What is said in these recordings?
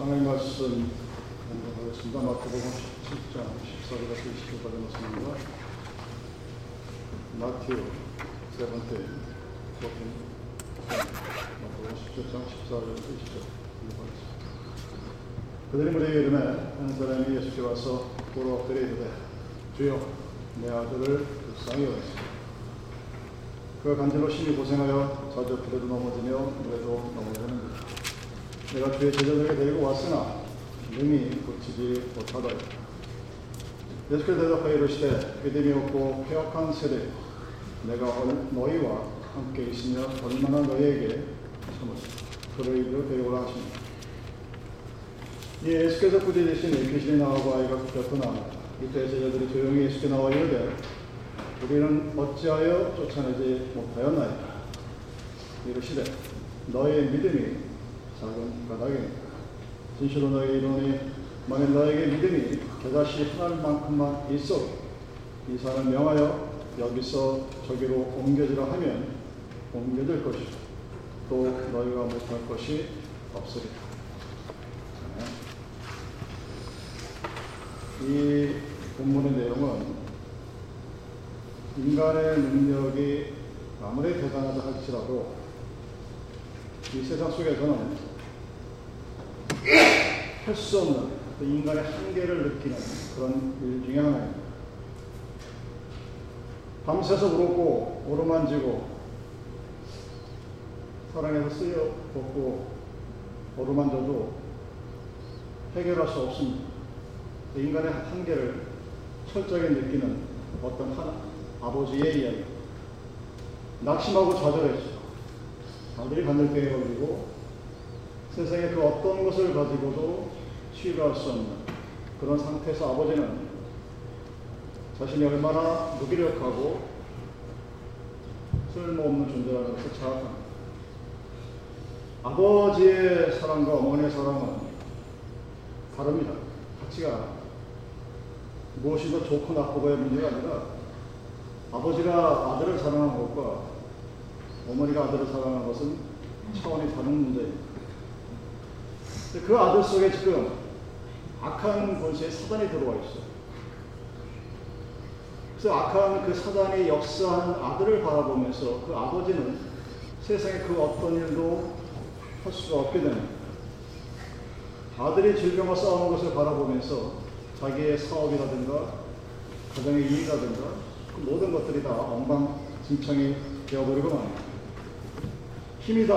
하나님 말씀 공부하겠습니다. 마태복음 17장 14절에서 20절까지 말씀입니다. 마티오 세 번째 마태복음 17장 14절에서 20절 공부하겠습니다. 그들이 무리에 이름에 한 사람이 예수께 와서 보러 엎드려 이르되 주여 내 아들을 불쌍히 여기소서 그가 간절로 심히 고생하여 자저풀에도 넘어지며 물에도 넘어지는다. 내가 주의 제자들에게 데리고 왔으나 능히 고치지 못하더라. 예수께서 대답하여 이르시되 믿음이 없고 폐역한 세대 내가 너희와 함께 있으며 얼마나 너희에게 참으시 그를 이리로 데려오라 하십니다. 예, 예수께서 꾸짖으신 귀신이 나오고 아이가 나옵니다. 이때 제자들이 조용히 예수께 나와 이르되 우리는 어찌하여 쫓아내지 못하였나이까 이르시되 너희의 믿음이 작은 까닭이니까 진실로 너희에게 이르노니 만일 너에게 믿음이 겨자씨 하나만큼만 있어 이 사람 명하여 여기서 저기로 옮겨지라 하면 옮겨질 것이고 또 너희가 못할 것이 없으리라. 이 본문의 내용은 인간의 능력이 아무리 대단하다 할지라도 이 세상 속에서는 할 수 없는 그 인간의 한계를 느끼는 그런 일 중에 하나입니다. 밤새서 울었고 오르만지고 사랑에서 쓰여 벗고 오르만져도 해결할 수 없습니다. 그 인간의 한계를 철저하게 느끼는 어떤 하나, 아버지의 이야기. 낙심하고 좌절했죠. 아들이 바늘병에 걸리고 세상에 그 어떤 것을 가지고도 치유할 수 없는 그런 상태에서 아버지는 자신이 얼마나 무기력하고 쓸모없는 존재라는 것을 자각합니다. 아버지의 사랑과 어머니의 사랑은 다릅니다. 가치가 무엇이 더 좋고 나쁘고의 문제가 아니라 아버지가 아들을 사랑하는 것과 어머니가 아들을 사랑하는 것은 차원이 다른 문제입니다. 그 아들 속에 지금 악한 권세의 사단이 들어와 있어요. 그래서 악한 그 사단이 역사하는 아들을 바라보면서 그 아버지는 세상에 그 어떤 일도 할 수가 없게 됩니다. 아들이 질병과 싸우는 것을 바라보면서 자기의 사업이라든가 가정의 이익이라든가 그 모든 것들이 다 엉망진창이 되어버리고 맙니다. 힘이 다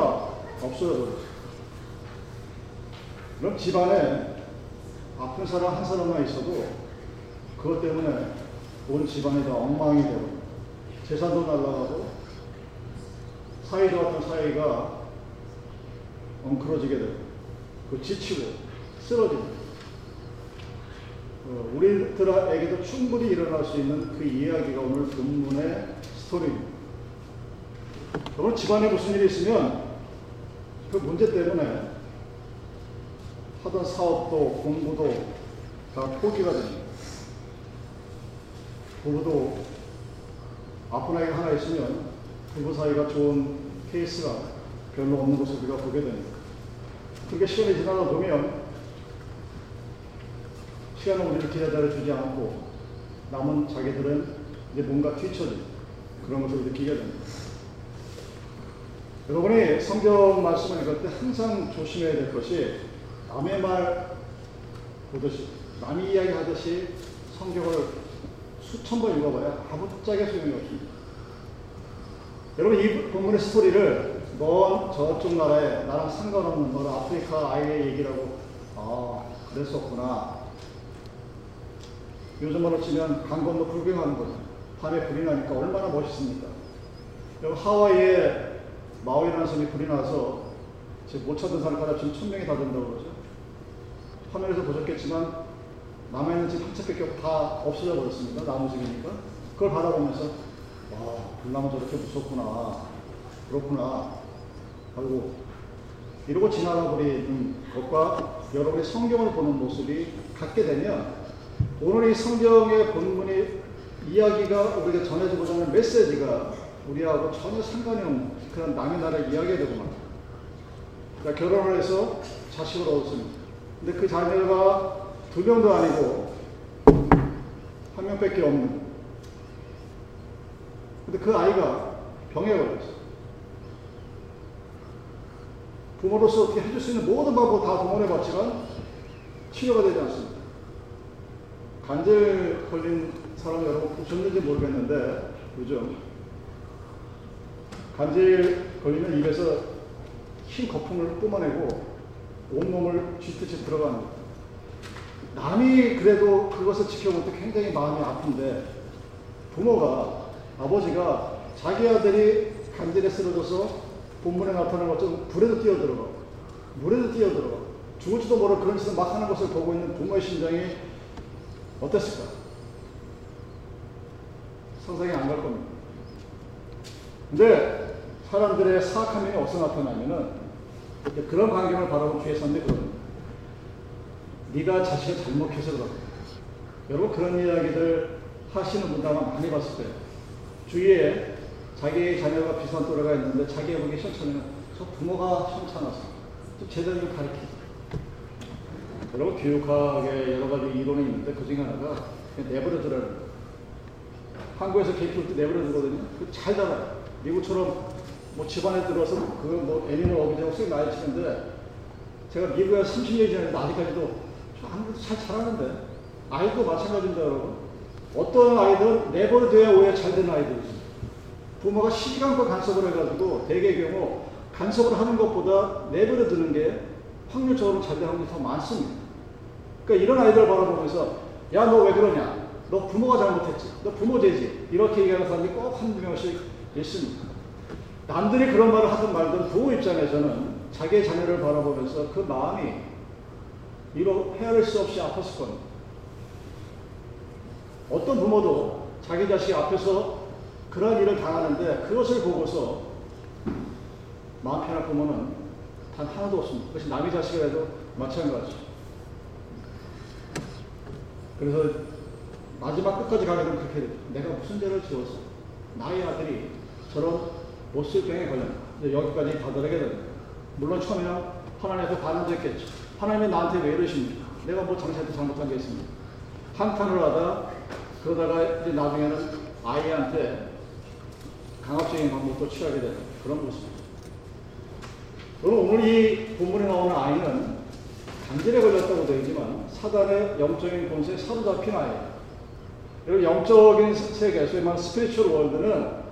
없어져 버렸어요. 그럼 집안에 아픈 사람 한 사람만 있어도 그것 때문에 온 집안이 다 엉망이 되고 재산도 날라가고 사이도 같은 사이가 엉클어지게 되고 그 지치고 쓰러지고 어, 우리들에게도 충분히 일어날 수 있는 그 이야기가 오늘 본문의 스토리입니다. 여러분 집안에 무슨 일이 있으면 그 문제 때문에 하던 사업도 공부도 다 포기가 됩니다. 부부도 아픈 아이가 하나 있으면 부부 사이가 좋은 케이스가 별로 없는 것을 우리가 보게 됩니다. 그렇게 시간이 지나다 보면 시간은 우리를 기다려 주지 않고 남은 자기들은 이제 뭔가 뒤처진 그런 것을 느끼게 됩니다. 여러분이 성경 말씀을 읽을 때 항상 조심해야 될 것이 남의 말 보듯이 남이 이야기 하듯이 성경을 수천 번 읽어봐야 아무짝에 소용이 없습니다. 여러분 이 본문의 스토리를 넌 저쪽 나라에 나랑 상관없는 너 아프리카 아이의 얘기라고 아 그랬었구나. 요즘으로 치면 강 건너 불경하는 거죠. 밤에 불이 나니까 얼마나 멋있습니까? 여러분 하와이에 마오이라는 섬이 불이 나서 지금 못 찾은 사람 가다 지금 천 명이 다 된다고 그러죠. 화면에서 보셨겠지만 남아있는 집 한 채밖에 다 없어져 버렸습니다. 나무집이니까. 그걸 바라보면서 와 불나무 저렇게 무섭구나. 그렇구나. 하고 이러고 지나가 버리는 것과 여러분이 성경을 보는 모습이 같게 되면 오늘 이 성경의 본문이 이야기가 우리가 전해주고자 하는 메시지가 우리하고 전혀 상관이 없는 그런 남의 나라 이야기가 되고 말입니다. 그러니까 결혼을 해서 자식을 얻었습니다. 근데 그 자녀가 두 명도 아니고 한 명밖에 없는. 근데 그 아이가 병에 걸렸어. 부모로서 어떻게 해줄 수 있는 모든 방법 다 동원해 봤지만 치료가 되지 않습니다. 간질 걸린 사람 여러분 보셨는지 모르겠는데 요즘 간질 걸리면 입에서 흰 거품을 뿜어내고 온몸을 쥐듯이 들어가는 거예요. 남이 그래도 그것을 지켜볼 때 굉장히 마음이 아픈데 부모가 아버지가 자기 아들이 간질에 쓰러져서 본문에 나타나는 것처럼 불에도 뛰어들어가 물에도 뛰어들어가 죽을지도 모를 그런 짓을 막 하는 것을 보고 있는 부모의 심정이 어땠을까? 상상이 안 갈 겁니다. 근데 사람들의 사악한 면이 어디서 나타나면은 그런 광경을 주의 선배 그럽니다. 네가 자식을 잘못해서 그렇다. 여러분 그런 이야기들 하시는 분들 아마 많이 봤을 거예요. 주위에 자기 자녀가 비슷한 또래가 있는데 자기 보기 시원찮으면 저 부모가 시원찮아서 좀 제대로 좀 가르치자. 여러분 교육학에 여러 가지 이론이 있는데 그 중에 하나가 내버려 두라는 거예요. 한국에서 개 키울 때 내버려 두거든요. 잘 자라요. 미국처럼 뭐 집안에 들어서 그뭐 애니멀 어비자고 쓱 나이 치는데 제가 미국에 30년 지났는데 아직까지도 한국도 잘 자라는데 아이도 마찬가지입니다 여러분. 어떤 아이들은 내버려 둬야 오히려 잘 되는 있습니다. 부모가 시간과 간섭을 해가지고 대개 경우 간섭을 하는 것보다 내버려 두는 게 확률적으로 잘 되는 확률이 더 많습니다. 그러니까 이런 아이들 바라보면서 야 너 왜 그러냐? 너 부모가 잘못했지. 너 부모 죄지. 이렇게 얘기하는 사람이 꼭 한두 명씩 있습니다. 남들이 그런 말을 하든 말든 부모 입장에서는 자기의 자녀를 바라보면서 그 마음이 이로 헤아릴 수 없이 아팠을 겁니다. 어떤 부모도 자기 자식 앞에서 그런 일을 당하는데 그것을 보고서 마음 편할 부모는 단 하나도 없습니다. 그것이 남의 자식이라도 마찬가지죠. 그래서 마지막 끝까지 가게 되면 그렇게. 내가 무슨 죄를 지어서 나의 아들이 저런 못쓸병에 걸렸나. 여기까지 다다르게 됩니다. 물론 처음에는 하나님한테 반응했겠죠. 하나님이 나한테 왜 이러십니까? 내가 뭐 장사도 잘못한 게 있습니까? 한탄을 하다 그러다가 이제 나중에는 아이한테 강압적인 방법도 취하게 되는 그런 모습입니다. 그럼 오늘 이 본문에 나오는 아이는 간질에 걸렸다고 되어 있지만 사단의 영적인 권세에 사로잡힌 아이예요. 여러분 영적인 세계, 소위 말하는 spiritual world는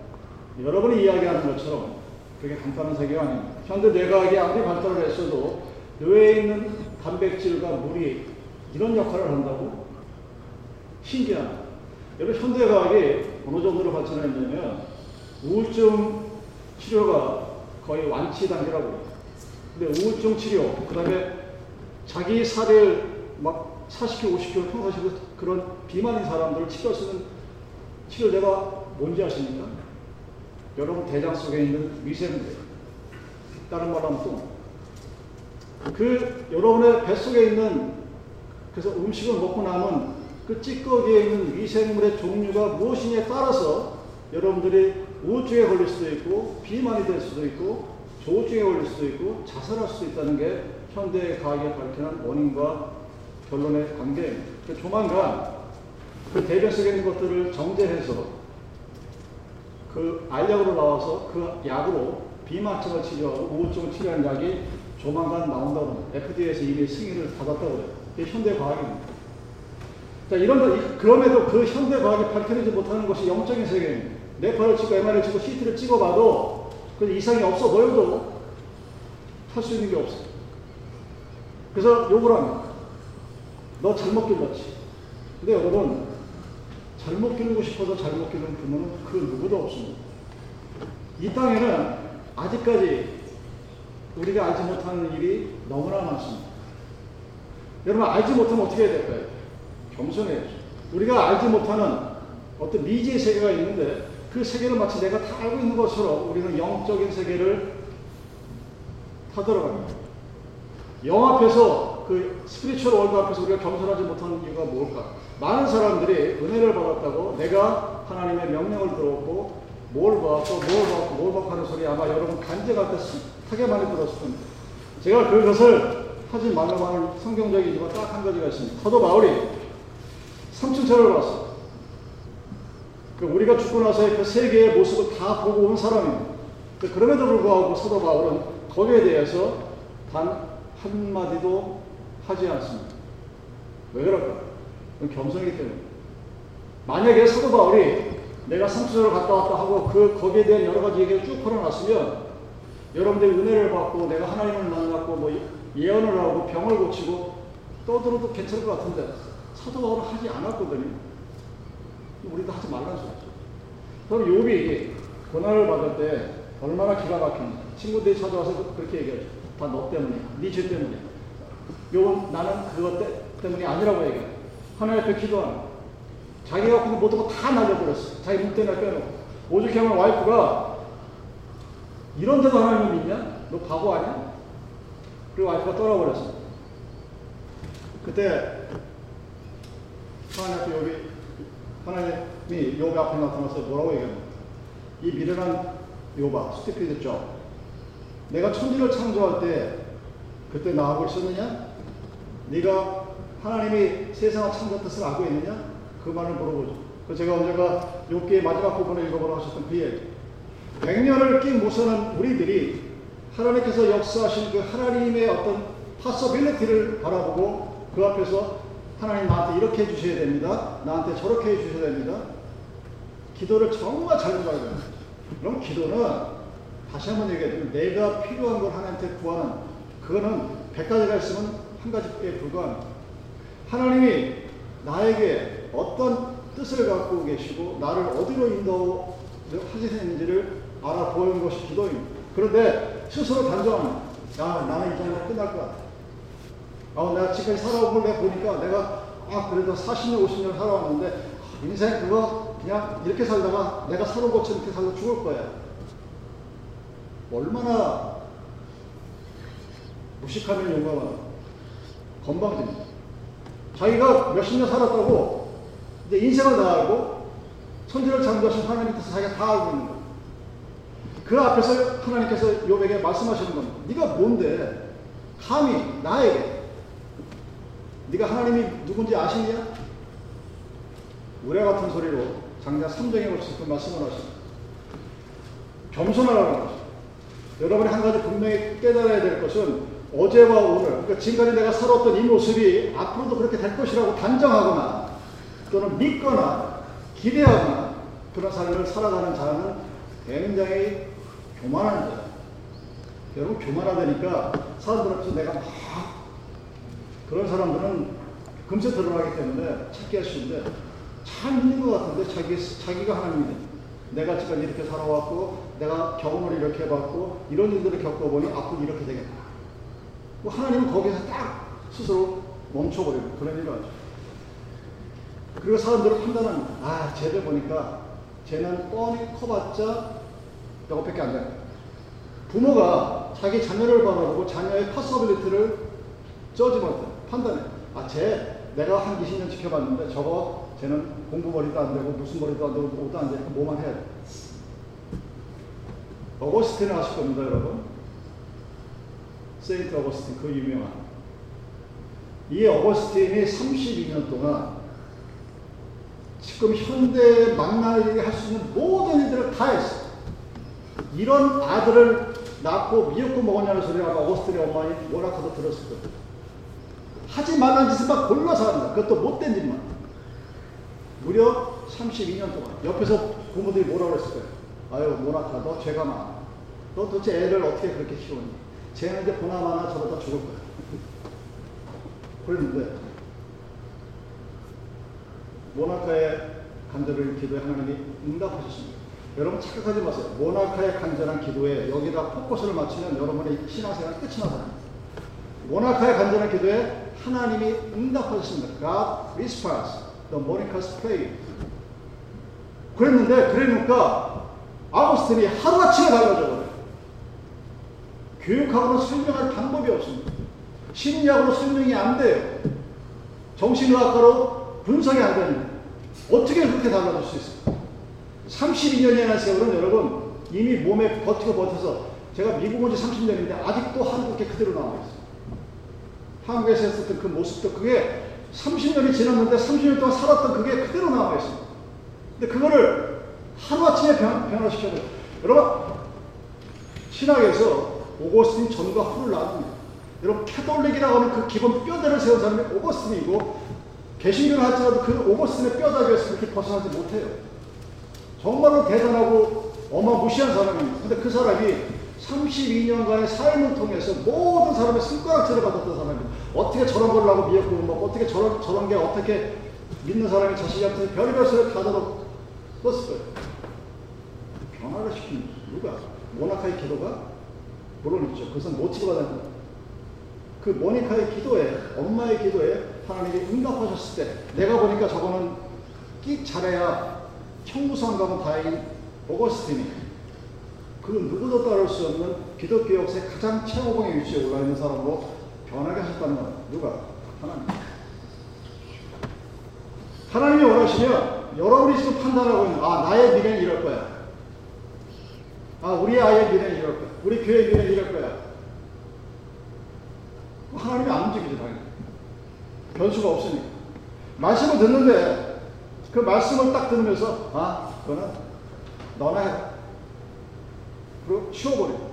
여러분이 이야기하는 것처럼 그게 간단한 세계가 아닙니다. 현대 뇌과학이 아무리 발달을 했어도 뇌에 있는 단백질과 물이 이런 역할을 한다고? 신기하다. 여러분 현대 과학이 어느 정도로 발전했냐면 우울증 치료가 거의 완치 단계라고 해요. 근데 우울증 치료, 그 다음에 자기 살을 막 40kg, 50kg 평가시고 그런 비만인 사람들을 치료 쓰는 치료제가 뭔지 아십니까? 여러분 대장 속에 있는 위생물, 다른 말로 하면 똥. 그 여러분의 뱃속에 있는 그래서 음식을 먹고 남은 그 찌꺼기에 있는 위생물의 종류가 무엇이냐에 따라서 여러분들이 우울증에 걸릴 수도 있고 비만이 될 수도 있고 조울증에 걸릴 수도 있고 자살할 수도 있다는 게 현대 과학이 밝히는 원인과 결론의 관계입니다. 조만간 그 대변 속에 있는 것들을 정제해서 그 알약으로 나와서 그 약으로 비만증을 치료하고 우울증을 치료하는 약이 조만간 나온다고 합니다. FDA에서 이미 승인을 받았다고 해요. 이게 현대 과학입니다. 자, 이런, 그럼에도 그 현대 과학이 밝혀내지 못하는 것이 영적인 세계입니다. 뇌파를 찍고 MR을 찍고 CT를 찍어봐도 그 이상이 없어 보여도 할 수 있는 게 없어요. 그래서 욕을 합니다. 너 잘못 길렀지. 근데 여러분, 잘못 기르고 싶어서 잘못 기르는 부모는 그 누구도 없습니다. 이 땅에는 아직까지 우리가 알지 못하는 일이 너무나 많습니다. 여러분 알지 못하면 어떻게 해야 될까요? 겸손해야죠. 우리가 알지 못하는 어떤 미지의 세계가 있는데 그 세계를 마치 내가 다 알고 있는 것처럼 우리는 영적인 세계를 타들어갑니다. 영 앞에서 그 spiritual world 앞에서 우리가 겸손하지 못하는 이유가 뭘까? 많은 사람들이 은혜를 받았다고 내가 하나님의 명령을 들었고 뭘 봐, 또 뭘 봐, 뭘 봐 하는 소리 아마 여러분 간증할 때 숱하게 많이 들었을 겁니다. 제가 그것을 하지 말라고 하는 성경적인 이유가 딱 한 가지가 있습니다. 사도 바울이 삼층천을 봤어. 그 우리가 죽고 나서의 그 세계의 모습을 다 보고 온 사람입니다. 그 그럼에도 불구하고 사도 바울은 거기에 대해서 단 한마디도 하지 않습니다. 왜 그럴까? 그건 겸손이기 때문에. 만약에 사도 바울이 내가 삼층천을 갔다 왔다 하고 그 거기에 대한 여러 가지 얘기를 쭉 풀어놨으면 여러분들이 은혜를 받고 내가 하나님을 만났고 뭐 예언을 하고 병을 고치고 떠들어도 괜찮을 것 같은데 사도 바울은 하지 않았거든요. 우리도 하지 말라는 소리죠. 그럼 욥이 고난을 받을 때 얼마나 기가 막힌지 친구들이 찾아와서 그- 그렇게 얘기해요. 다너 때문이야. 네 죄 때문이야. 욥은 나는 그것 때, 때문이 아니라고 얘기해. 하나님 앞에 기도하는. 자기가 갖고 모든 거 다 날려버렸어. 자기 묵대나 빼놓고. 오죽하면 와이프가 이런데도 하나님을 믿냐? 너 바보 아니야? 그리고 와이프가 떠나버렸어. 그때 하나님 앞에 여기 하나님이 요배 앞에 나타나서 뭐라고 얘기합니까? 이 미련한 요바, 스티피드 죠 내가 천지를 창조할 때 그때 나하고 있었느냐? 네가 하나님이 세상을 창조한 뜻을 알고 있느냐? 그 말을 물어보죠. 그 제가 언제가 욥기의 마지막 부분을 읽어보라 하셨던 그 얘기. 100년을 낀 모서는 우리들이 하나님께서 역사하신 그 하나님의 어떤 possibility를 바라보고 그 앞에서 하나님 나한테 이렇게 해주셔야 됩니다. 나한테 저렇게 해주셔야 됩니다. 기도를 정말 잘 들어야 됩니다. 그럼 기도는 다시 한번 얘기해드리면 내가 필요한 걸 하나님한테 구하는 그거는 100가지가 있으면 한 가지에 불과합니다. 하나님이 나에게 어떤 뜻을 갖고 계시고 나를 어디로 인도하시는지를 알아보는 것이 기도입니다. 그런데 스스로 단정합니다. 야, 나는 이 정도로 끝날 것 같아. 아, 내가 지금까지 살아온 걸 내가 보니까 내가 아, 그래도 40년, 50년 살아왔는데 인생 그거 그냥 이렇게 살다가 내가 살아온 것처럼 이렇게 살다 죽을 거야. 얼마나 무식하면 용감하다. 건방집니다. 자기가 몇십 년 살았다고 이제 인생을 다 알고 천지를 창조하신 하나님 뜻을 자기가 다 알고 있는 거예요. 그 앞에서 하나님께서 요백에 말씀하시는 겁니다. 네가 뭔데 감히 나에게 네가 하나님이 누군지 아시냐? 우레 같은 소리로 장자 3장에 걸쳐서 그 말씀을 하십니다. 겸손하라는 거죠. 여러분이 한 가지 분명히 깨달아야 될 것은 어제와 오늘, 그러니까 지금까지 내가 살았던 이 모습이 앞으로도 그렇게 될 것이라고 단정하거나 또는 믿거나 기대하거나 그런 삶을 살아가는 자는 굉장히 교만한 자예요. 여러분 교만하다니까 사람들 앞에서 내가 막 그런 사람들은 금세 드러나기 때문에 찾기 하시는데 잘 믿는 것 같은데 자기, 자기가 하나님이 내가 지금까지 이렇게 살아왔고 내가 경험을 이렇게 해봤고 이런 일들을 겪어보니 앞으로 이렇게 되겠다. 뭐 하나님은 거기서 딱 스스로 멈춰버리고 그런 일을 하죠. 그리고 사람들은 판단합니다. 아, 쟤를 보니까 쟤는 뻔히 커봤자 이거밖에 안 돼. 부모가 자기 자녀를 바라보고 자녀의 possibility를 쩌지 못해. 판단해. 아, 쟤 내가 한 20년 지켜봤는데 저거 쟤는 공부 머리도 안 되고 무슨 머리도 안 되고 뭐도 안 되니까 뭐만 해야 돼. 어거스틴을 아실 겁니다, 여러분. 세인트 어거스틴, 그 유명한. 이 어거스틴이 32년 동안 지금 현대에 만나게 할 수 있는 모든 일들을 다 했어. 이런 아들을 낳고 미역국 먹었냐는 소리를 아마 어거스틴의 엄마니 뭐라카도 들었을 거예요. 하지 말라는 짓을 막 골라서 한다. 그것도 못된 짓만. 무려 32년 동안. 옆에서 부모들이 뭐라고 그랬을 거예요. 아유, 모나카, 너 죄가 많아. 너 도대체 애를 어떻게 그렇게 키웠니? 쟤는 이제 보나마나 저러다 죽을 거야. 그랬는데, 모나카의 간절을 기도에 하나님이 응답하셨습니다. 여러분 착각하지 마세요. 모나카의 간절한 기도에 여기다 포커스를 맞추면 여러분의 신앙생활 끝이 나잖아요. 모나카의 간절한 기도에 하나님이 응답하셨습니다. God responds the Monica's prayer. 그랬는데 그러니까 아우스틴이 하루아침에 달라져 버려요. 교육학으로 설명할 방법이 없습니다. 심리학으로 설명이 안 돼요. 정신의학과로 분석이 안 됩니다. 어떻게 그렇게 달라질 수 있어요? 32년이라는 세월은 여러분 이미 몸에 버티고 버텨서 제가 미국 온 지 30년인데 아직도 한국에 그대로 남아 있어요. 한국에서 했었던 그 모습도 그게 30년이 지났는데 30년 동안 살았던 그게 그대로 남아 있습니다. 근데 그거를 하루아침에 변, 변화시켜야 돼요. 여러분, 신학에서 오거스틴 전과 후를 나눕니다. 여러분, 캐톨릭이라고 하는 그 기본 뼈대를 세운 사람이 오거스틴이고, 개신교를 할지라도 그 오거스틴의 뼈다귀에서 그렇게 벗어나지 못해요. 정말로 대단하고 어마무시한 사람입니다. 근데 그 사람이 32년간의 삶을 통해서 모든 사람의 손가락질을 받았던 사람입니다. 어떻게 저런 걸 하고 미역국을 먹고 뭐 어떻게 저런, 저런 게 어떻게 믿는 사람이 자식한테 별의별 소리를 다 들었을 거예요. 변화를 시킨 누가? 모나카의 기도가? 물론 있죠. 그것은 모티브가 되는 그 모니카의 기도에, 엄마의 기도에 하나님이 응답하셨을 때 내가 보니까 저거는 끼 잘해야 청구상 가면 다행인 오거스틴이 그 누구도 따를 수 없는 기독교 역사의 가장 최고봉의 위치에 올라 있는 사람으로 변하게 하셨다는 건 누가? 하나님. 하나님이 원하시면 여러분이 지금 판단하고 있는 아 나의 미래는 이럴 거야. 아 우리 아이의 미래는 이럴 거야. 우리 교회의 미래는 이럴 거야. 하나님이 안 움직이죠 당연히. 변수가 없으니까. 말씀을 듣는데 그 말씀을 딱 들으면서 아 그거는 너나 해. 그리고 치워버려요.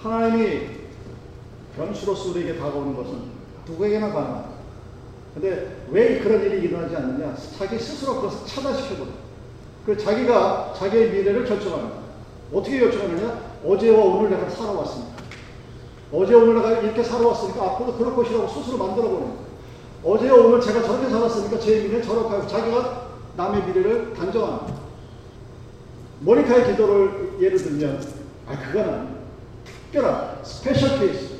하나님이 변수로서 우리에게 다가오는 것은 누구에게나 가능합니다. 근데 왜 그런 일이 일어나지 않느냐? 자기 스스로 그것을 차단시켜버려요. 그 자기가 자기의 미래를 결정합니다. 어떻게 결정하느냐? 어제와 오늘 내가 살아왔습니다. 어제 오늘 내가 이렇게 살아왔으니까 앞으로도 그럴 것이라고 스스로 만들어버립니다. 어제와 오늘 제가 저렇게 살았으니까 제 미래는 저렇게 자기가 남의 미래를 단정합니다. 모니카의 기도를 예를 들면, 아, 그거는 특별한 special case.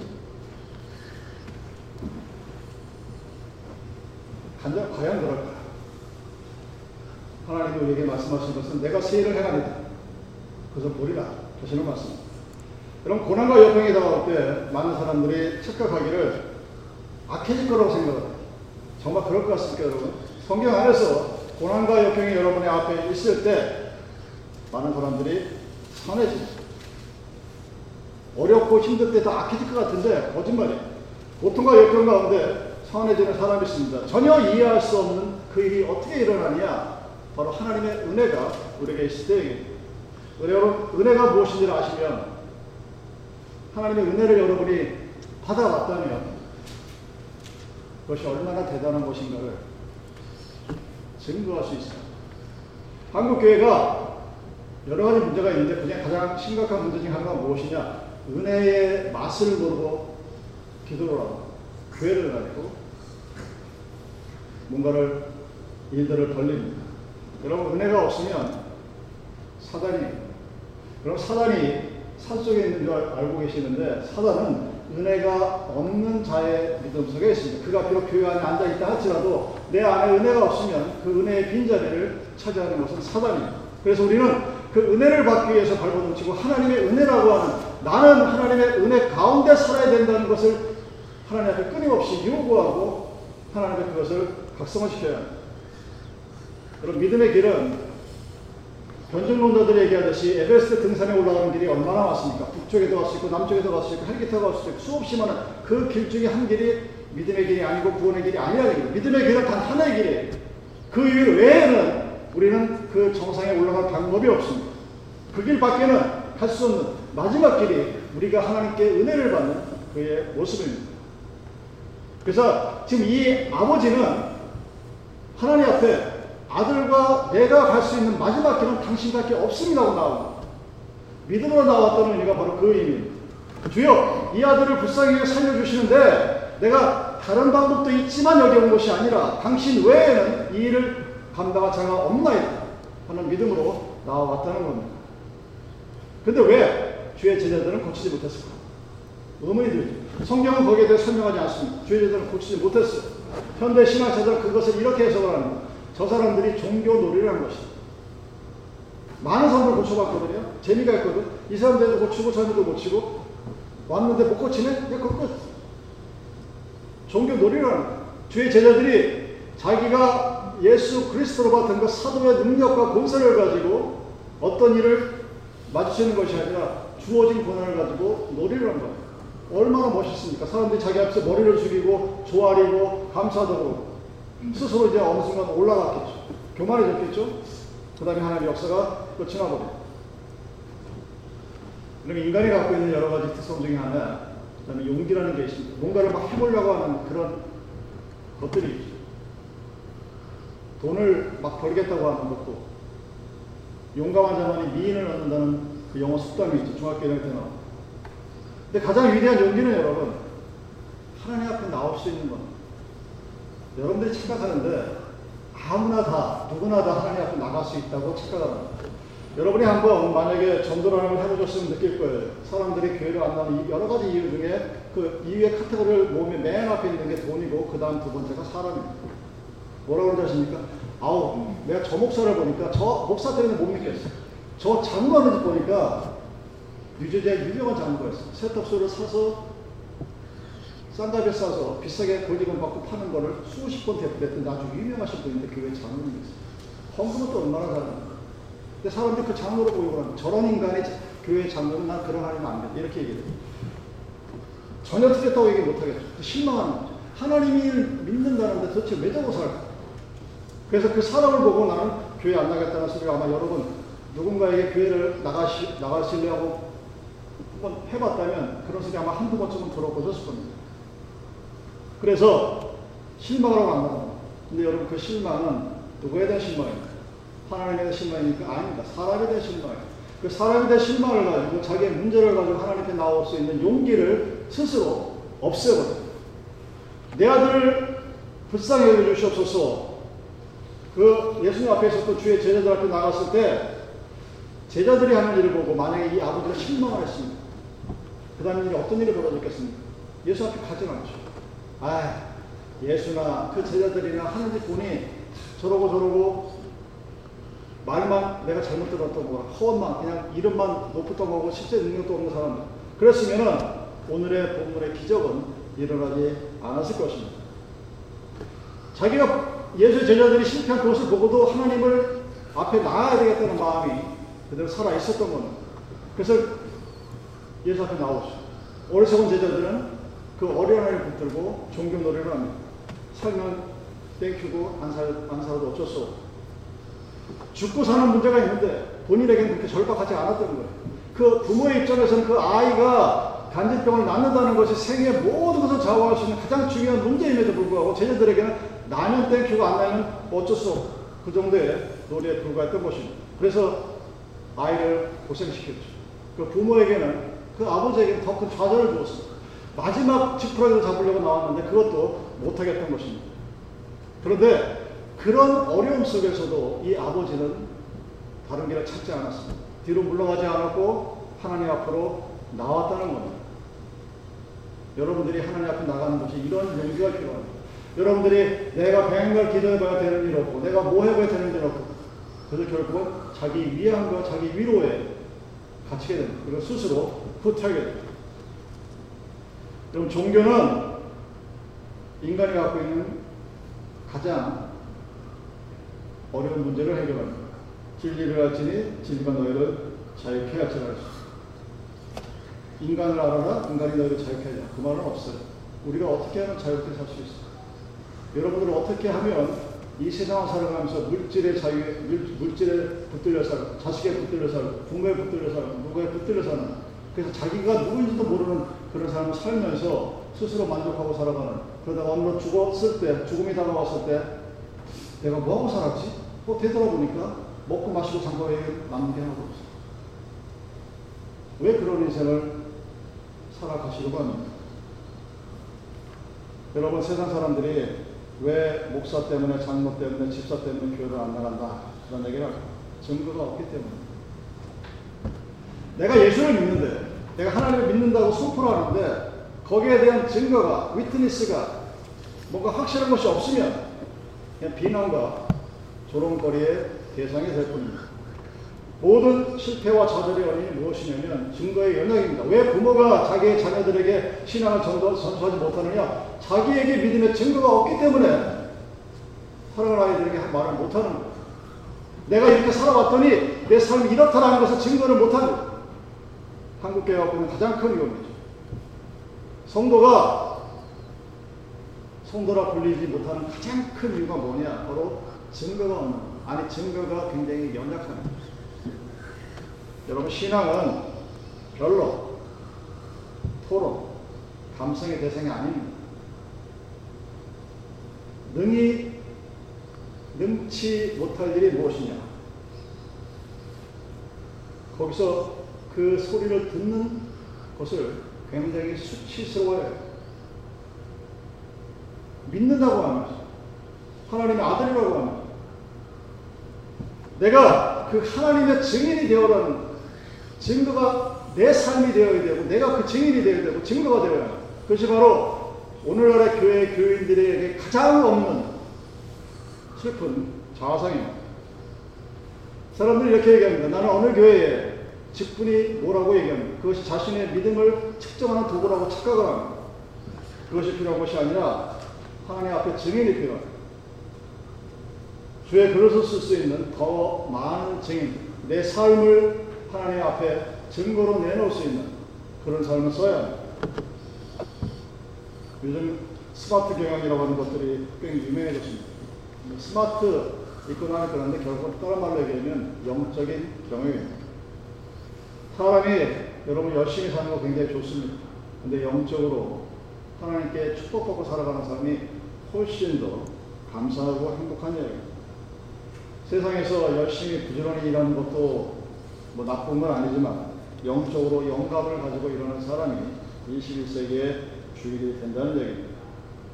과연 그럴까? 하나님이 우리에게 말씀하신 것은 내가 새 일을 해갑니다. 그래서 보리라. 하시는 말씀. 그럼 고난과 여병이 다가올 때 많은 사람들이 착각하기를 악해질 거라고 생각합니다. 정말 그럴 것 같습니까, 여러분? 성경 안에서 고난과 역경이 여러분의 앞에 있을 때 많은 사람들이 선해집니다. 어렵고 힘들 때 다 악해질 것 같은데 거짓말이에요. 고통과 역경 가운데 선해지는 사람이 있습니다. 전혀 이해할 수 없는 그 일이 어떻게 일어나냐? 바로 하나님의 은혜가 우리에게 있을 때입니다. 여러분, 은혜가 무엇인지를 아시면 하나님의 은혜를 여러분이 받아왔다면 그것이 얼마나 대단한 것인가를 증거할 수 있어요. 한국교회가 여러 가지 문제가 있는데 그냥 가장 심각한 문제 중 하나가 무엇이냐? 은혜의 맛을 모르고 기도를 하고 교회를 다니고 뭔가를 일들을 벌립니다. 여러분 은혜가 없으면 사단이 그럼 사단이 산 속에 있는 줄 알고 계시는데 사단은 은혜가 없는 자의 믿음 속에 있습니다. 그가 비록 교회 안에 앉아 있다 할지라도 내 안에 은혜가 없으면 그 은혜의 빈자리를 차지하는 것은 사단입니다. 그래서 우리는 그 은혜를 받기 위해서 발버둥치고 하나님의 은혜라고 하는 나는 하나님의 은혜 가운데 살아야 된다는 것을 하나님 앞에 끊임없이 요구하고 하나님 앞에 그것을 각성시켜야 합니다. 여러분 믿음의 길은 변증론자들이 얘기하듯이 에베레스트 등산에 올라가는 길이 얼마나 많습니까? 북쪽에도 갈 수 있고 남쪽에도 갈 수 있고 헬기타고 갈수 있고 수없이 많은 그 길 중에 한 길이 믿음의 길이 아니고 구원의 길이 아니라는 길이에요. 믿음의 길은 단 하나의 길이에요. 그 외에는 우리는 그 정상에 올라갈 방법이 없습니다. 그 길 밖에는 갈수 없는 마지막 길이 우리가 하나님께 은혜를 받는 그의 모습입니다. 그래서 지금 이 아버지는 하나님 앞에 아들과 내가 갈 수 있는 마지막 길은 당신밖에 없습니다고 나옵니다. 믿음으로 나왔다는 의미가 바로 그 의미입니다. 주여, 이 아들을 불쌍히 살려주시는데 내가 다른 방법도 있지만 여기 온 것이 아니라 당신 외에는 이 일을 감당할 자가 없나이다 하는 믿음으로 나와왔다는 겁니다. 근데 왜 주의 제자들은 고치지 못했을까? 의문이 들죠. 성경은 거기에 대해 설명하지 않습니다. 주의 제자들은 고치지 못했어요. 현대 신학자들은 그것을 이렇게 해석을 합니다. 저 사람들이 종교 놀이라는 것이다. 많은 사람들 고쳐봤거든요. 재미가 있거든. 이 사람들도 고치고 저들도 고치고 왔는데 못 고치네? 그냥 그 끝. 종교 놀이라는 주의 제자들이 자기가 예수 그리스도로 받은 그 사도의 능력과 권세를 가지고 어떤 일을 마주치는 것이 아니라 주어진 권한을 가지고 놀이를 한 거예요. 얼마나 멋있습니까? 사람들이 자기 앞에서 머리를 숙이고 조아리고 감사하고 스스로 이제 어느 순간 올라갔겠죠. 교만해졌겠죠. 그 다음에 하나님의 역사가 끝이 나버려요. 그러면 인간이 갖고 있는 여러 가지 특성 중에 하나, 그 다음에 용기라는 게 있습니다. 뭔가를 막 해보려고 하는 그런 것들이 있죠. 돈을 막 벌겠다고 하는 것도 용감한 자만이 미인을 얻는다는 그 영어 속담이 있죠. 중학교 1학년 때 나온. 근데 가장 위대한 용기는 여러분, 하나님 앞에 나올 수 있는 것. 여러분들이 착각하는데 아무나 다, 누구나 다 하나님 앞에 나갈 수 있다고 착각합니다. 여러분이 한번 만약에 전도라는 걸 해보셨으면 느낄 거예요. 사람들이 교회를 안 나오는 여러 가지 이유 중에 그 이유의 카테고리를 모으면 맨 앞에 있는 게 돈이고 그 다음 두 번째가 사람입니다. 뭐라고 그러지 아십니까? 아우, 내가 저 목사를 보니까 저 목사 때문에 못 믿겠어. 저 장로를 보니까 뉴저지에 유명한 있어. 세탁소를 사서 싼 값에 싸서 비싸게 권리금 받고 파는 거를 수십 번 대표했던 아주 유명하신 분인데 교회 장로님이 있어요. 헌금은 또 얼마나 잘하는가. 근데 사람들이 그 장로를 보이고 하는 저런 인간이 교회 장로는 난 그런 하나님 안 돼. 이렇게 얘기해요. 전혀 틀렸다고 얘기 못하겠죠. 실망하는 거죠. 하나님을 믿는다는데 도대체 왜 저거 살까? 그래서 그 사람을 보고 나는 교회 안 나겠다는 소리가 아마 여러분 누군가에게 교회를 나가시, 나가시려고 한번 해봤다면 그런 소리 아마 한두 번쯤은 들어보셨을 겁니다. 그래서 실망을 하고 안 나갑니다. 근데 여러분 그 실망은 누구에 대한 실망입니까? 하나님에 대한 실망입니까? 아닙니다. 사람에 대한 실망이에요. 그 사람에 대한 실망을 가지고 자기의 문제를 가지고 하나님께 나올 수 있는 용기를 스스로 없애버려요. 내 아들을 불쌍히 여겨주시옵소서. 그 예수님 앞에 있었던 주의 제자들 앞에 나갔을 때 제자들이 하는 일을 보고 만약에 이 아버지가 실망을 했습니다. 그 다음에 어떤 일이 벌어졌겠습니까? 예수 앞에 가지 않죠. 아, 예수나 그 제자들이나 하는 짓 보니 저러고 저러고 말만 내가 잘못 들었던 거라 허언만 그냥 이름만 높았던 거고 실제 능력도 없는 사람들. 그랬으면은 오늘의 본문의 기적은 일어나지 않았을 것입니다. 자기가 예수 제자들이 실패한 그것을 보고도 하나님을 앞에 나아야 되겠다는 마음이 그대로 살아 있었던 겁니다. 그래서 예수 앞에 나오죠. 어리석은 제자들은 그 어린아이를 붙들고 종교 놀이를 합니다. 살면 땡큐고 안, 살, 안 살아도 어쩔 수 없고. 죽고 사는 문제가 있는데 본인에게는 그렇게 절박하지 않았던 거예요. 그 부모의 입장에서는 그 아이가 간질병을 낳는다는 것이 생의 모든 것을 좌우할 수 있는 가장 중요한 문제임에도 불구하고 제자들에게는 나면 땡큐고 안 나면 어쩔 수 없고 그 정도의 놀이에 불과했던 것입니다. 그래서 아이를 고생시켰죠. 그 부모에게는 그 아버지에게는 더 큰 좌절을 주었습니다. 마지막 지푸라기를 잡으려고 나왔는데 그것도 못하겠던 것입니다. 그런데 그런 어려움 속에서도 이 아버지는 다른 길을 찾지 않았습니다. 뒤로 물러가지 않았고 하나님 앞으로 나왔다는 겁니다. 여러분들이 하나님 앞에 나가는 것이 이런 용기가 필요합니다. 여러분들이 내가 백날 기도해봐야 되는 일 없고 내가 뭐 해봐야 되는 일 없고 그래서 결국은 자기 위안과 자기 위로에 갇히게 됩니다. 그리고 스스로 후퇴하게 됩니다. 여러분 종교는 인간이 갖고 있는 가장 어려운 문제를 해결합니다. 진리를 알지니 진리가 너희를 자유케 할지라 하셨습니다. 인간을 알아라 인간이 너희를 자유케 하자. 그 말은 없어요. 우리가 어떻게 하면 자유롭게 살 수 있어요? 여러분들은 어떻게 하면 이 세상을 살아가면서 물질의 자유에 물, 질에 붙들려 살고 자식에 붙들려 살고 부모에 붙들려 살고 누구에 붙들려 사는 그래서 자기가 누구인지도 모르는 그런 삶을 살면서 스스로 만족하고 살아가는 그러다가 어느 날 죽었을 때 죽음이 다가왔을 때 내가 뭐하고 살았지? 뭐 되돌아보니까 먹고 마시고 장거에 남는 게 하나도 없어. 왜 그런 인생을 살아가시려고 합니까? 여러분 세상 사람들이 왜 목사 때문에 장모 때문에 집사 때문에 교회를 안 나간다 그런 얘기를? 증거가 없기 때문에 내가 예수를 믿는데 내가 하나님을 믿는다고 선포를 하는데 거기에 대한 증거가 위트니스가 뭔가 확실한 것이 없으면 그냥 비난과 조롱거리의 대상이 될 뿐입니다. 모든 실패와 좌절의 원인이 무엇이냐면 증거의 영역입니다. 왜 부모가 자기의 자녀들에게 신앙을 전수하지 못하느냐? 자기에게 믿음의 증거가 없기 때문에 사랑하는 아이들에게 말을 못하는 거예요. 내가 이렇게 살아왔더니 내 삶이 이렇다라는 것을 증거를 못하는 한국교회가 보는 가장 큰 위험이죠. 성도가 성도라 불리지 못하는 가장 큰 이유가 뭐냐? 바로 증거가 없는, 아니 증거가 굉장히 연약한 거예요. 여러분 신앙은 별로 토론, 감성의 대상이 아닙니다. 능히 능치 못할 일이 무엇이냐? 거기서 그 소리를 듣는 것을 굉장히 수치스러워해요. 믿는다고 하면서 하나님의 아들이라고 하면서 내가 그 하나님의 증인이 되어라는 증거가 내 삶이 되어야 되고 내가 그 증인이 되어야 되고 증거가 되어야 해요. 그것이 바로 오늘날의 교회 교인들에게 가장 없는 슬픈 자아상입니다. 사람들이 이렇게 얘기합니다. 나는 어느 교회에 직분이 뭐라고 얘기합니다. 그것이 자신의 믿음을 측정하는 도구라고 착각을 합니다. 그것이 필요한 것이 아니라 하나님 앞에 증인이 필요합니다. 주의 그릇을 쓸 수 있는 더 많은 증인, 내 삶을 하나님 앞에 증거로 내놓을 수 있는 그런 삶을 써야 합니다. 요즘 스마트 경영이라고 하는 것들이 꽤 유명해졌습니다. 스마트 있고 나니 그런데 결국 다른 말로 얘기하면 영적인 경영입니다. 사람이 여러분 열심히 사는 거 굉장히 좋습니다. 근데 영적으로 하나님께 축복받고 살아가는 사람이 훨씬 더 감사하고 행복한 일입니다. 세상에서 열심히 부지런히 일하는 것도 뭐 나쁜 건 아니지만 영적으로 영감을 가지고 일하는 사람이 21세기의 주일이 된다는 얘기입니다.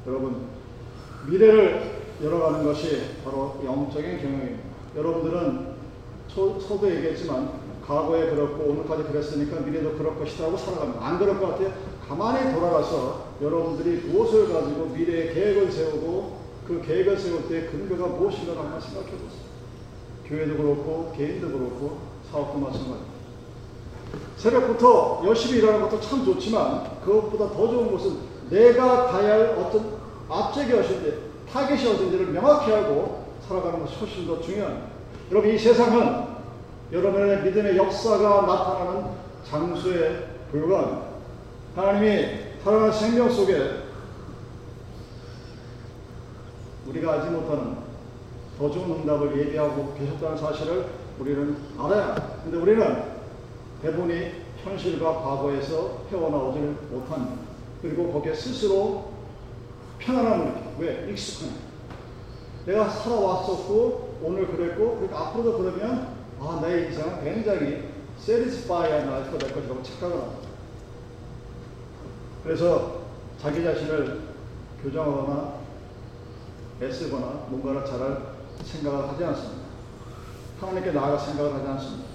여러분 미래를 열어가는 것이 바로 영적인 경영입니다. 여러분들은 초, 서도 얘기했지만 과거에 그렇고 오늘까지 그랬으니까 미래도 그럴 것이라고 살아갑니다. 안 그럴 것 같아요? 가만히 돌아가서 여러분들이 무엇을 가지고 미래의 계획을 세우고 그 계획을 세울 때 근거가 무엇인가를 한번 생각해 보세요. 교회도 그렇고 개인도 그렇고 사업도 마찬가지입니다. 새벽부터 열심히 일하는 것도 참 좋지만 그것보다 더 좋은 것은 내가 가야 할 어떤 앞쪽이 어딘지 타겟이 어딘지를 명확히 알고 살아가는 것이 훨씬 더 중요합니다. 여러분 이 세상은 여러분의 믿음의 역사가 나타나는 장소에 불과합니다. 하나님이 살아가는 생명 속에 우리가 알지 못하는 더 좋은 응답을 예비하고 계셨다는 사실을 우리는 알아야 합니다. 근데 우리는 대부분이 현실과 과거에서 헤어나오지 못합니다. 그리고 거기에 스스로 편안함을 느끼고 왜? 익숙하니까. 내가 살아왔었고 오늘 그랬고 그리고 앞으로도 그러면 아 내 인생은 굉장히 satisfy한 life가 될 것이라고 착각을 합니다. 그래서 자기 자신을 교정하거나 애쓰거나 뭔가를 잘할 생각을 하지 않습니다. 하나님께 나아가 생각을 하지 않습니다.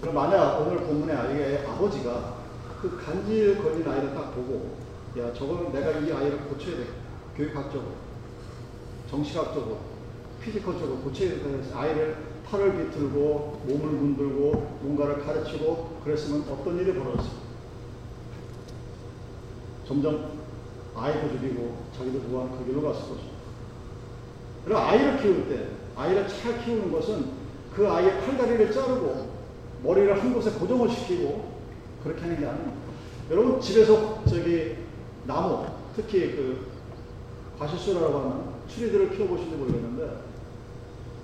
그럼 만약 오늘 본문의 아이의 아버지가 그 간질 걸린 아이를 딱 보고 야 저거는 내가 이 아이를 고쳐야 돼 교육학적으로 정신학적으로 physical적으로 고쳐야 된다 아이를 팔을 비틀고 몸을 흔들고 뭔가를 가르치고 그랬으면 어떤 일이 벌어졌을까 점점 아이도 죽이고 자기도 무한 그 길로 갔을 것입니다. 그리고 아이를 키울 때 아이를 잘 키우는 것은 그 아이의 팔다리를 자르고 머리를 한 곳에 고정을 시키고 그렇게 하는 게 아닙니다. 여러분 집에서 저기 나무 특히 그 과실수라고 하는 추리들을 키워보실지 모르겠는데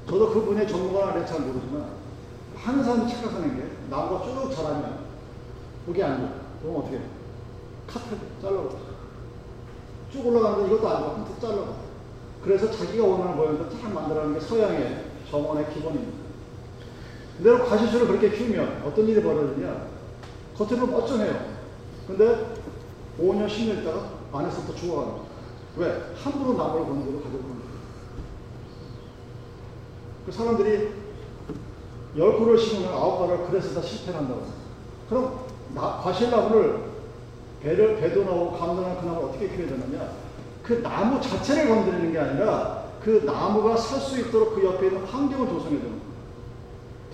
저도 그 분야의 전문가는 아니라 잘 모르지만 사람이 착각하는 게 나무가 쭉 자라면 안 돼. 그럼 어떻게 해? 카트 잘라버려. 쭉 올라가는데 이것도 안 좋아. 툭 잘라버려. 그래서 자기가 원하는 모양도 딱 만들어가는 게 서양의 정원의 기본입니다. 근데 과실수를 그렇게 키우면 어떤 일이 벌어지냐? 겉으로 멀쩡해요. 근데 5년, 10년 있다가 안에서부터 죽어갑니다. 왜? 함부로 나무를 건드리고 가지고 건드려. 그 사람들이 열 그루를 심으면 아홉 가루를 그래서 다 실패한다고. 그럼 나, 과실나무를 배를, 배도 나오고 감도 나고 그 나무를 어떻게 키워야 되느냐? 그 나무 자체를 건드리는 게 아니라 그 나무가 살 수 있도록 그 옆에 있는 환경을 조성해 주는 거예요.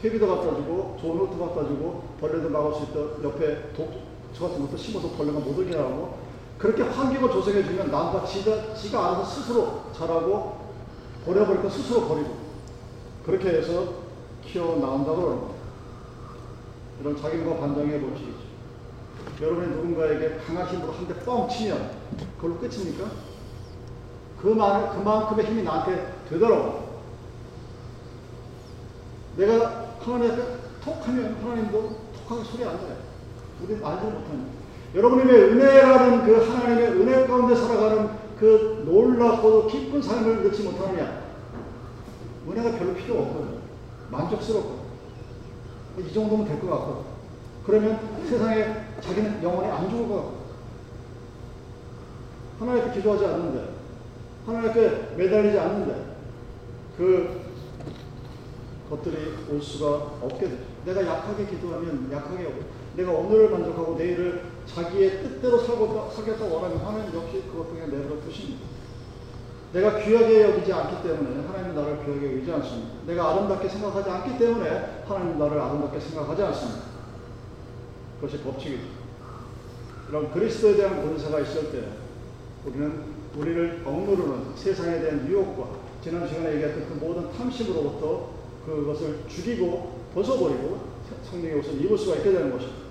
퇴비도 갖다 주고, 좋은 옷도 갖다 주고, 벌레도 막을 수 있도록 옆에 독, 저 같은 것도 심어서 벌레가 못 오게 하고, 그렇게 환경을 조성해 주면 나무가 지가, 지가 알아서 스스로 자라고, 버려버릴 거 스스로 버리고, 그렇게 해서 키워 나온다고 그러는 거예요. 이런 자기과 반정해 있죠. 여러분이 누군가에게 강한 힘으로 한 대 뻥 치면 그걸로 끝입니까? 그만, 그만큼의 힘이 나한테 되더라고. 내가 하나님 앞에 톡 하면 하나님도 톡하게 소리 안 나요. 우리는 알지 못합니다. 여러분의 은혜라는 그 하나님의 은혜 가운데 살아가는 그 놀랍고도 깊은 삶을 넣지 못하느냐? 은혜가 별로 필요 없거든. 만족스럽고. 이 정도면 될 것 같고. 그러면 세상에 자기는 영원히 안 죽을 것 같고. 하나님께 기도하지 않는데, 하나님께 매달리지 않는데, 그 것들이 올 수가 없게 돼. 내가 약하게 기도하면 약하게 오고, 내가 오늘을 만족하고 내일을 자기의 뜻대로 살고, 살겠다고 원하면 하나님 역시 그것 그냥 내버려 두십니다. 내가 귀하게 여기지 않기 때문에 하나님 나를 귀하게 여기지 않습니다. 내가 아름답게 생각하지 않기 때문에 하나님 나를 아름답게 생각하지 않습니다. 그것이 법칙이죠. 그럼 그리스도에 대한 권세가 있을 때 우리는 우리를 억누르는 세상에 대한 유혹과 지난 시간에 얘기했던 그 모든 탐심으로부터 그것을 죽이고 벗어버리고 성령의 옷을 입을 수가 있게 되는 것입니다.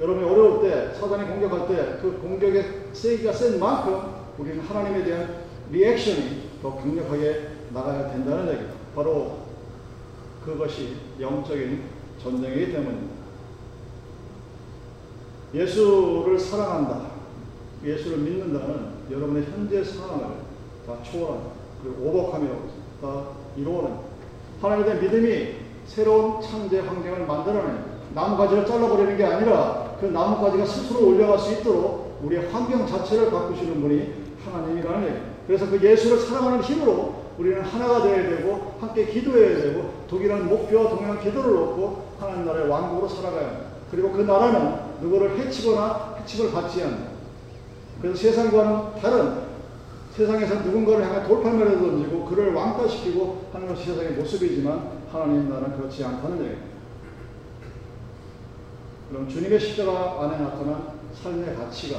여러분이 어려울 때 사단이 공격할 때 그 공격의 세기가 센 만큼 우리는 하나님에 대한 리액션이 더 강력하게 나가야 된다는 얘기입니다. 바로 그것이 영적인 전쟁이기 때문입니다. 예수를 사랑한다. 예수를 믿는다는 여러분의 현재 상황을 다 초월한다. 그리고 오버하며 다 이루어낸다. 하나님에 대한 믿음이 새로운 창제 환경을 만들어내는 나무가지를 잘라버리는 게 아니라 그 나무가지가 스스로 올라갈 수 있도록 우리의 환경 자체를 바꾸시는 분이 하나님이라는 얘기입니다. 그래서 그 예수를 사랑하는 힘으로 우리는 하나가 되어야 되고 함께 기도해야 되고 독일한 목표와 동일한 기도를 놓고 하나님 나라의 왕국으로 살아가야 합니다. 그리고 그 나라는 누구를 해치거나 해침을 받지 않는 그래서 세상과는 다른 세상에서 누군가를 향해 돌팔매를 던지고 그를 왕따시키고 하는 것이 세상의 모습이지만 하나님 나라는 그렇지 않다는 얘기입니다. 그럼 주님의 십자가 안에 나타난 삶의 가치가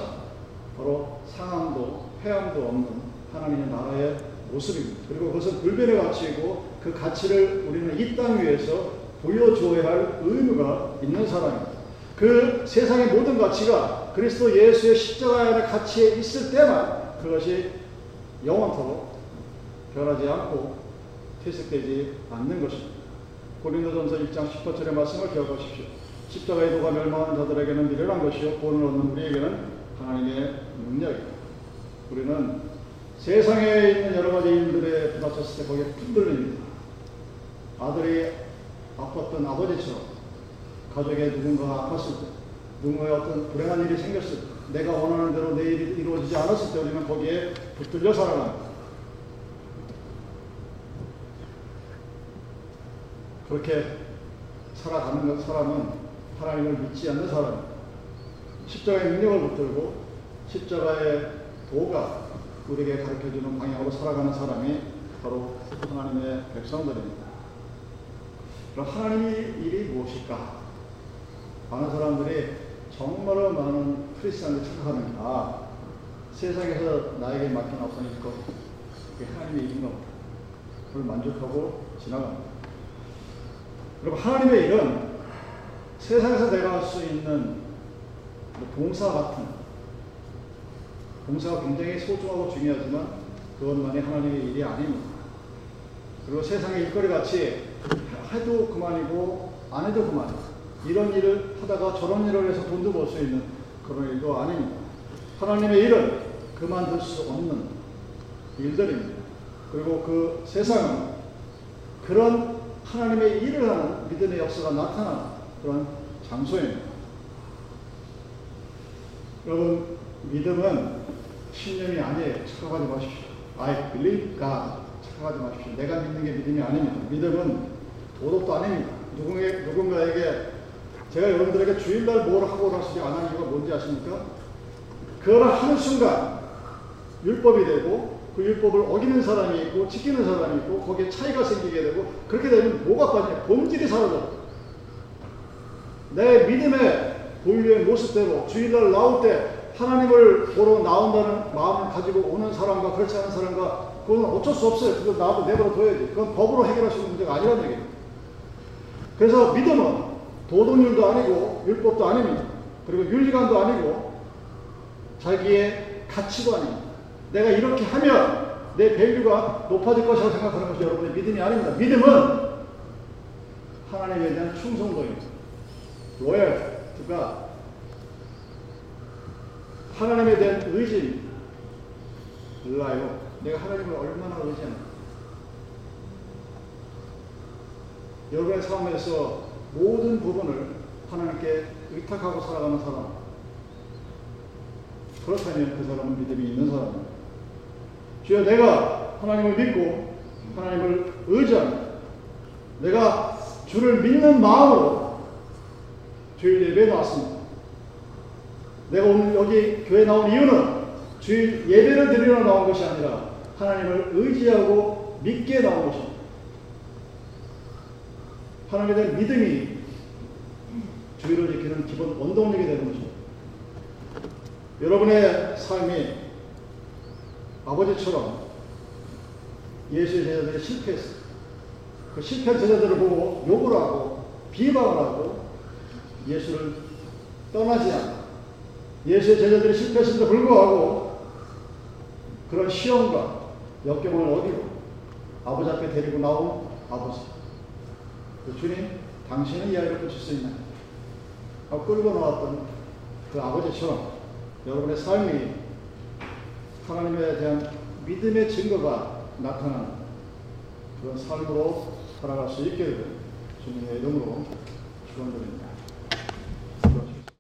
바로 상함도 회함도 없는 하나님의 나라의 모습입니다. 그리고 그것은 불변의 가치이고 그 가치를 우리는 이 땅 위에서 보여줘야 할 의무가 있는 사람입니다. 그 세상의 모든 가치가 그리스도 예수의 십자가의 가치에 있을 때만 그것이 영원토록 변하지 않고 퇴색되지 않는 것입니다. 고린도전서 1장 18절의 말씀을 기억하십시오. 십자가의 도가 멸망한 자들에게는 미련한 것이요 구원을 얻는 우리에게는 하나님의 능력입니다. 우리는 세상에 있는 여러 가지 일들에 부닥쳤을 때 거기에 흔들립니다. 아들이 아팠던 아버지처럼 가족에 누군가가 아팠을 때 누군가의 어떤 불행한 일이 생겼을 때 내가 원하는 대로 내 일이 이루어지지 않았을 때 우리는 거기에 붙들려 살아갑니다. 그렇게 살아가는 사람은 하나님을 믿지 않는 사람입니다. 십자가의 능력을 붙들고 십자가의 도가 우리에게 가르쳐주는 방향으로 살아가는 사람이 바로 하나님의 백성들입니다. 그럼 하나님의 일이 무엇일까? 많은 사람들이 정말로 많은 크리스천을 착각합니다. 아, 세상에서 나에게 맡긴 업선이 있고 그게 하나님의 일인 겁니다. 그걸 만족하고 지나갑니다. 그리고 하나님의 일은 세상에서 내가 할 수 있는 봉사 같은 봉사가 굉장히 소중하고 중요하지만 그것만이 하나님의 일이 아닙니다. 그리고 세상의 일거리 같이 해도 그만이고 안 해도 그만이고 이런 일을 하다가 저런 일을 해서 돈도 벌 수 있는 그런 일도 아닙니다. 하나님의 일은 그만둘 수 없는 일들입니다. 그리고 그 세상은 그런 하나님의 일을 하는 믿음의 역사가 나타나는 그런 장소입니다. 여러분, 믿음은 신념이 아니에요. 착각하지 마십시오. I believe God. 착각하지 마십시오. 내가 믿는 게 믿음이 아닙니다. 믿음은 도덕도 아닙니다. 누군가에게, 누군가에게 제가 여러분들에게 주일날 뭘 하고 나서지 안 하는 이유가 뭔지 아십니까? 그걸 하는 순간 율법이 되고 그 율법을 어기는 사람이 있고 지키는 사람이 있고 거기에 차이가 생기게 되고 그렇게 되면 뭐가 빠지냐? 본질이 사라져. 내 믿음의 본류의 모습대로 주일날 나올 때 하나님을 보러 나온다는 마음을 가지고 오는 사람과 그렇지 않은 사람과 그건 어쩔 수 없어요. 그걸 나도 내버려 둬야지. 그건 법으로 해결할 수 있는 문제가 아니라는 얘기입니다. 그래서 믿음은 도덕률도 아니고 율법도 아닙니다. 그리고 윤리관도 아니고 자기의 가치도 아닙니다. 내가 이렇게 하면 내 value가 높아질 것이라고 생각하는 것이 여러분의 믿음이 아닙니다. 믿음은 하나님에 대한 충성도입니다. loyalty가 하나님에 대한 의지입니다. 몰라요. 내가 하나님을 얼마나 의지하는가. 여러분의 삶에서 모든 부분을 하나님께 의탁하고 살아가는 사람. 그렇다면 그 사람은 믿음이 있는 사람입니다. 주여 내가 하나님을 믿고 하나님을 의지합니다. 내가 주를 믿는 마음으로 주일 예배에 나왔습니다. 내가 오늘 여기 교회 나온 이유는 주일 예배를 드리러 나온 것이 아니라 하나님을 의지하고 믿게 나온 것입니다. 하나님에 대한 믿음이 주의를 지키는 기본 원동력이 되는 것입니다. 여러분의 삶이 아버지처럼 예수의 제자들이 실패했어요. 그 실패한 제자들을 보고 욕을 하고 비방을 하고 예수를 떠나지 않아. 예수의 제자들이 실패했음에도 불구하고 그런 시험과 역경을 어디로 아버지 앞에 데리고 나온 아버지. 그 주님, 당신은 이 아이를 고칠 수 있나요? 아, 끌고 나왔던 그 아버지처럼 여러분의 삶이 하나님에 대한 믿음의 증거가 나타나는 그런 삶으로 살아갈 수 되는 주님의 이름으로 축원드립니다.